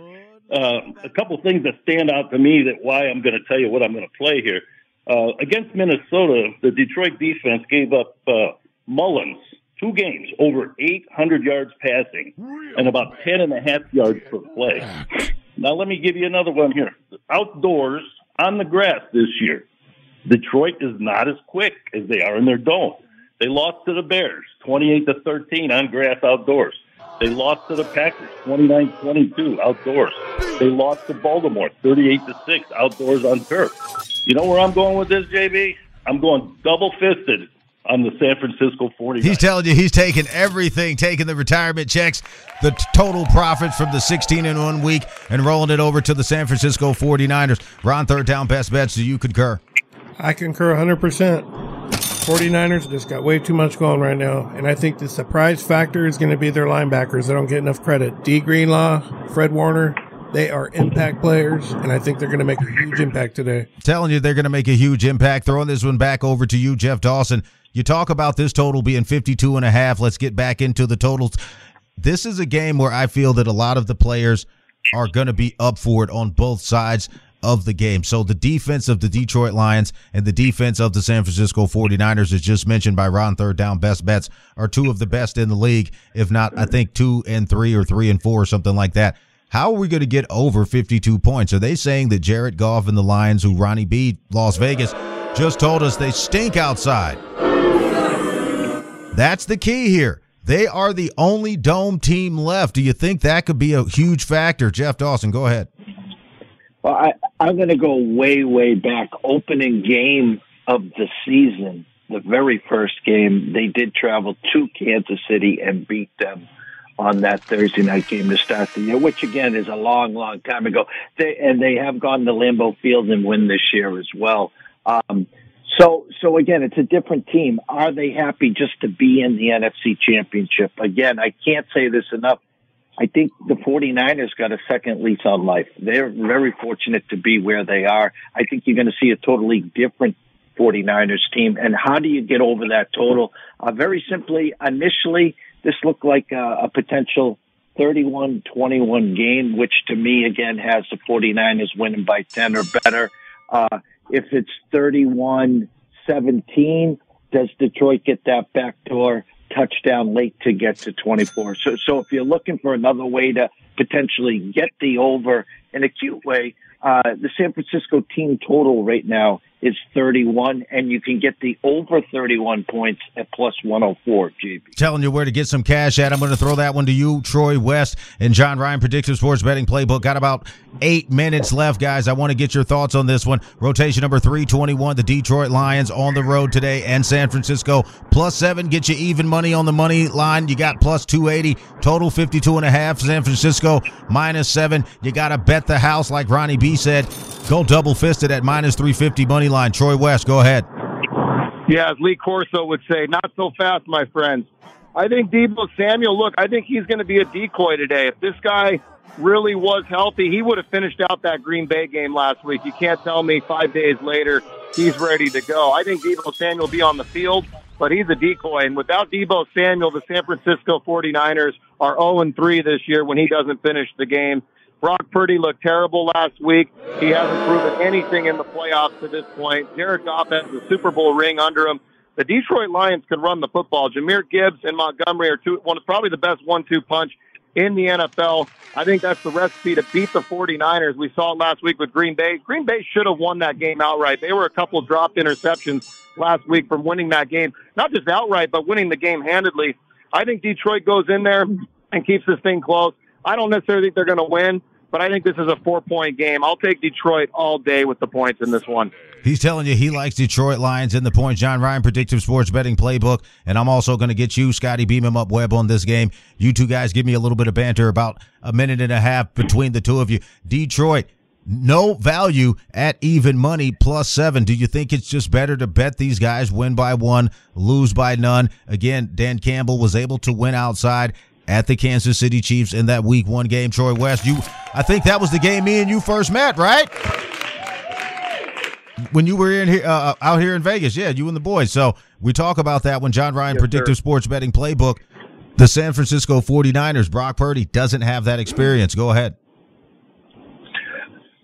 Uh, a couple things that stand out to me that why I'm going to tell you what I'm going to play here. Uh, against Minnesota, the Detroit defense gave up uh, Mullens two games over 800 yards passing and about 10 and a half yards per play. Now let me give you another one here. Outdoors on the grass this year, Detroit is not as quick as they are in their dome. They lost to the Bears 28 to 13 on grass outdoors. They lost to the Packers 29-22 outdoors. They lost to Baltimore 38 to 6 outdoors on turf. You know where I'm going with this, JB? I'm going double fisted on the San Francisco 49ers.
He's telling you he's taking everything, taking the retirement checks, the t- total profits from the 16 in one week and rolling it over to the San Francisco 49ers. Ron, third down best bets. Do you concur?
I concur 100%. 49ers just got way too much going right now. And I think the surprise factor is going to be their linebackers. They don't get enough credit. D. Greenlaw, Fred Warner, they are impact players, and I think they're going to make a huge impact today.
Telling you they're going to make a huge impact. Throwing this one back over to you, Jeff Dawson. You talk about this total being 52 and a half. Let's get back into the totals. This is a game where I feel that a lot of the players are going to be up for it on both sides of the game. So the defense of the Detroit Lions and the defense of the San Francisco 49ers, as just mentioned by Ron Third Down Best Bets, are two of the best in the league, if not, I think, two and three or three and four or something like that. How are we going to get over 52 points? Are they saying that Jared Goff and the Lions, who Ronnie B, Las Vegas, just told us they stink outside? That's the key here. They are the only dome team left. Do you think that could be a huge factor? Jeff Dawson, go ahead.
Well, I, I'm going to go way, way back. Opening game of the season, the very first game, they did travel to Kansas City and beat them on that Thursday night game to start the year, which again is a long, long time ago. They, and they have gone to Lambeau Field and win this year as well. Um, so, so again, it's a different team. Are they happy just to be in the NFC championship? Again, I can't say this enough. I think the 49ers got a second lease on life. They're very fortunate to be where they are. I think you're going to see a totally different 49ers team. And how do you get over that total? Uh, very simply, initially, this looked like a, a potential 31-21 game, which to me, again, has the 49ers winning by 10 or better. Uh, if it's 31 17, does Detroit get that backdoor touchdown late to get to 24? So, so if you're looking for another way to potentially get the over in a cute way, uh, the San Francisco team total right now is 31, and you can get the over 31 points at plus 104, JB.
Telling you where to get some cash at. I'm going to throw that one to you, Troy West and John Ryan, Predictive Sports Betting Playbook. Got about eight minutes left, guys. I want to get your thoughts on this one. Rotation number 321, the Detroit Lions on the road today, and San Francisco plus seven. Get you even money on the money line. You got plus 280, total 52 and a half. San Francisco minus seven. You got to bet the house, like Ronnie B said. Go double fisted at minus 350 money. Troy West, go ahead.
Yeah, as Lee Corso would say, not so fast, my friends. I think Deebo Samuel, look, I think he's going to be a decoy today. If this guy really was healthy, he would have finished out that Green Bay game last week. You can't tell me five days later he's ready to go. I think Deebo Samuel will be on the field, but he's a decoy. And without Deebo Samuel, the San Francisco 49ers are 0-3 this year when he doesn't finish the game. Brock Purdy looked terrible last week. He hasn't proven anything in the playoffs to this point. Jared Goff has the Super Bowl ring under him. The Detroit Lions can run the football. Jahmyr Gibbs and Montgomery are two, one, probably the best one-two punch in the NFL. I think that's the recipe to beat the 49ers. We saw it last week with Green Bay. Green Bay should have won that game outright. They were a couple dropped interceptions last week from winning that game. Not just outright, but winning the game handedly. I think Detroit goes in there and keeps this thing close. I don't necessarily think they're going to win, but I think this is a four point game. I'll take Detroit all day with the points in this one.
He's telling you he likes Detroit Lions in the point. John Ryan, Predictive Sports Betting Playbook. And I'm also going to get you, Scotty, beam him up Webb on this game. You two guys give me a little bit of banter about a minute and a half between the two of you. Detroit, no value at even money plus seven. Do you think it's just better to bet these guys win by one, lose by none? Again, Dan Campbell was able to win outside at the Kansas City Chiefs in that week one game. Troy West, you, I think that was the game me and you first met, right? When you were in here, uh, out here in Vegas, yeah, you and the boys. So we talk about that when John Ryan,
Yes,
Predictive
sir.
Sports Betting Playbook, the San Francisco 49ers, Brock Purdy doesn't have that experience. Go ahead.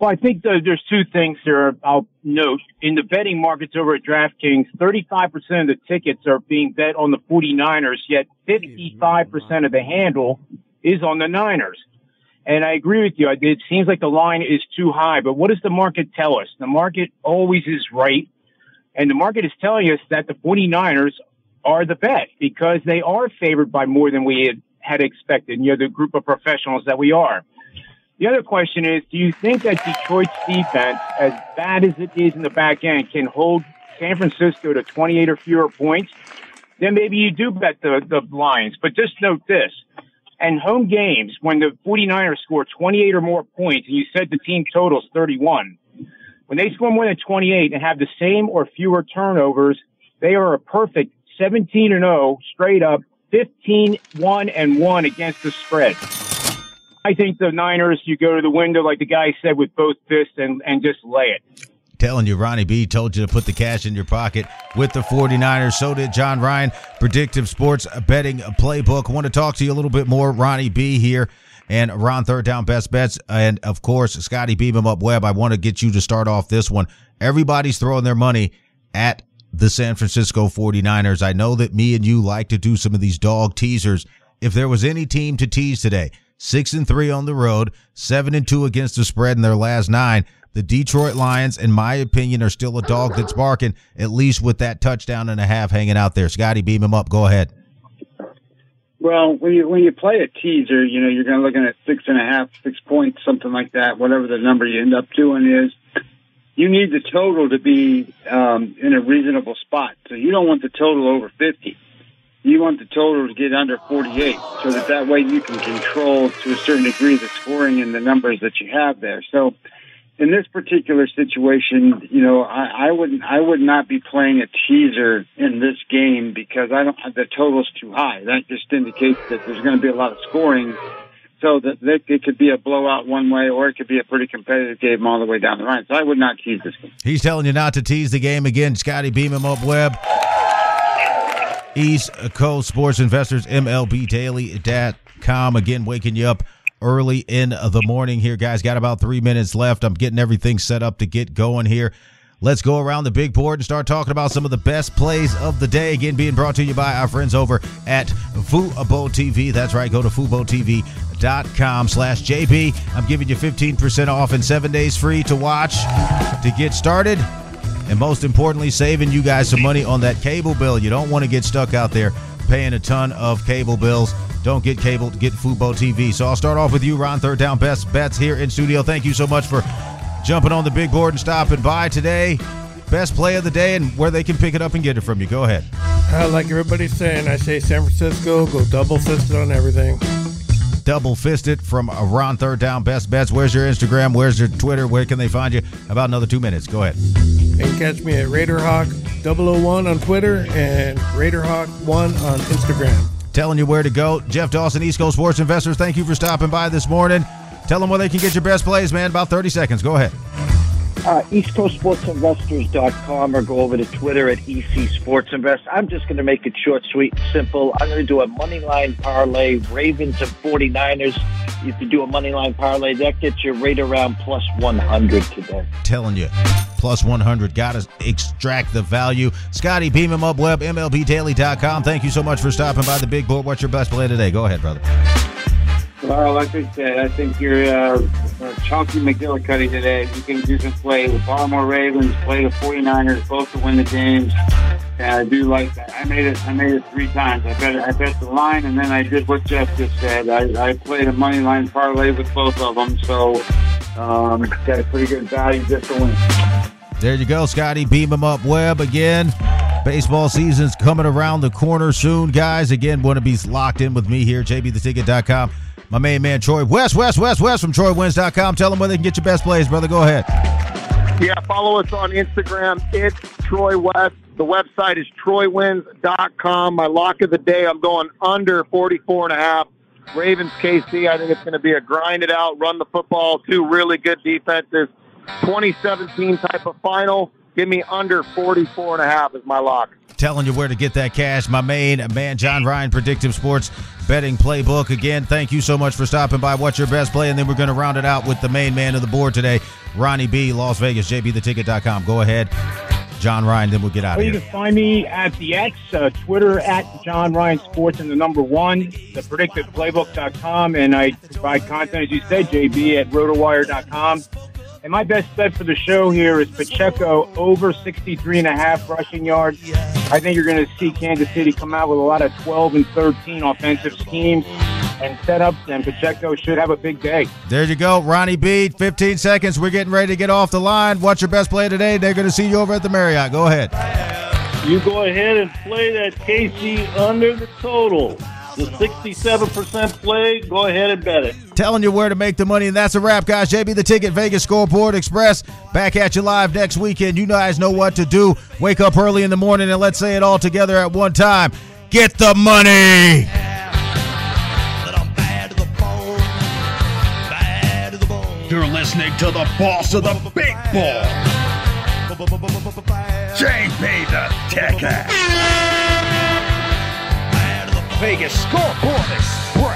Well, I think the, there's two things here I'll note. In the betting markets over at DraftKings, 35% of the tickets are being bet on the 49ers, yet 55% of the handle is on the Niners. And I agree with you. It seems like the line is too high, but what does the market tell us? The market always is right. And the market is telling us that the 49ers are the bet because they are favored by more than we had, had expected. You know, the group of professionals that we are. The other question is, do you think that Detroit's defense, as bad as it is in the back end, can hold San Francisco to 28 or fewer points? Then maybe you do bet the, the Lions. But just note this. And home games, when the 49ers score 28 or more points, and you said the team totals 31, when they score more than 28 and have the same or fewer turnovers, they are a perfect 17 and 0 straight up, 15 1 and 1 against the spread. I think the Niners, you go to the window, like the guy said, with both fists and, and just lay it.
Telling you, Ronnie B told you to put the cash in your pocket with the 49ers. So did John Ryan, Predictive Sports Betting Playbook. I want to talk to you a little bit more, Ronnie B here. and Ron Third Down Best Bets. And of course, Scotty Beam up Webb. I want to get you to start off this one. Everybody's throwing their money at the San Francisco 49ers. I know that me and you like to do some of these dog teasers. If there was any team to tease today, six and three on the road, seven and two against the spread in their last nine. The Detroit Lions, in my opinion, are still a dog that's barking, at least with that touchdown and a half hanging out there. Scotty, beam him up. Go ahead.
Well, when you when you play a teaser, you know you're going to looking at six and a half, six points, something like that. Whatever the number you end up doing is, you need the total to be um, in a reasonable spot. So you don't want the total over fifty. You want the total to get under forty-eight, so that that way you can control to a certain degree the scoring and the numbers that you have there. So in this particular situation, you know, I, I wouldn't, I would not be playing a teaser in this game because I don't, the total's too high. That just indicates that there's going to be a lot of scoring. So that, that it could be a blowout one way, or it could be a pretty competitive game all the way down the line. So I would not tease this game.
He's telling you not to tease the game again. Scotty, beam him up, Webb. East Coast Sports Investors, MLBDaily.com. Again, waking you up early in the morning here, guys. Got about three minutes left. I'm getting everything set up to get going here. Let's go around the big board and start talking about some of the best plays of the day. Again, being brought to you by our friends over at Fubo TV. That's right. Go to FuboTV.com slash JB. I'm giving you 15% off and seven days free to watch to get started. And most importantly, saving you guys some money on that cable bill. You don't want to get stuck out there paying a ton of cable bills. Don't get cable, get Fubo TV. So I'll start off with you, Ron Third Down Best Bets here in studio. Thank you so much for jumping on the big board and stopping by today. Best play of the day and where they can pick it up and get it from you. Go ahead.
Uh, like everybody's saying, I say San Francisco, go double fisted on everything.
Double fisted from Ron Third Down Best Bets. Where's your Instagram? Where's your Twitter? Where can they find you? About another two minutes. Go ahead.
And catch me at RaiderHawk 001 on Twitter and RaiderHawk1 on Instagram.
Telling you where to go. Jeff Dawson, East Coast Sports Investors, thank you for stopping by this morning. Tell them where they can get your best plays, man. About 30 seconds. Go ahead.
Uh, EastCoastSportsInvestors.com or go over to Twitter at EC Sports Invest. I'm just going to make it short, sweet, simple. I'm going to do a money line parlay, Ravens and 49ers. You can do a money line parlay. That gets you right around plus 100 today.
Telling you. Plus 100. Got to extract the value. Scotty, beam him up, Webb, MLBDaily.com. Thank you so much for stopping by the big board. What's your best play today? Go ahead, brother.
Well, like I said, I think you're uh, uh, Chunky McGillicuddy today. You can do some play the Baltimore Ravens, play the 49ers, both to win the games. And I do like that. I made it. I made it three times. I bet. I bet the line, and then I did what Jeff just said. I, I played a money line parlay with both of them, so um, got a pretty good value just to win.
There you go, Scotty. Beam him up, Webb again. Baseball season's coming around the corner soon, guys. Again, want to be locked in with me here, jbtheticket.com. My main man, Troy West, West, West, West from TroyWins.com. Tell them where they can get your best plays, brother. Go ahead.
Yeah, follow us on Instagram. It's Troy West. The website is troywins.com. My lock of the day, I'm going under 44 and a half. Ravens KC, I think it's going to be a grind it out, run the football, two really good defenses. 2017 type of final. Give me under 44 and a half is my lock.
Telling you where to get that cash. My main man, John Ryan, Predictive Sports Betting Playbook. Again, thank you so much for stopping by. What's your best play? And then we're going to round it out with the main man of the board today, Ronnie B, Las Vegas, jbtheticket.com. Go ahead. John Ryan, then we'll get out
Well,
of here.
you can find me at the X, uh, Twitter at John Ryan Sports, and the number one, the predictiveplaybook.com. And I provide content, as you said, JB, at rotowire.com. And my best bet for the show here is Pacheco over 63 and a half rushing yards. I think you're going to see Kansas City come out with a lot of 12 and 13 offensive schemes and setups, and Pacheco should have a big day.
There you go, Ronnie B. 15 seconds. We're getting ready to get off the line. What's your best play today? They're going to see you over at the Marriott. Go ahead.
You go ahead and play that KC under the total. The 67% play, go ahead and bet it.
Telling you where to make the money, and that's a wrap, guys. JB the Ticket, Vegas Scoreboard Express. Back at you live next weekend. You guys know what to do. Wake up early in the morning and let's say it all together at one time. Get the money.
You're listening to the boss of the big ball. JB the Ticket. Vegas Scoreboard Express.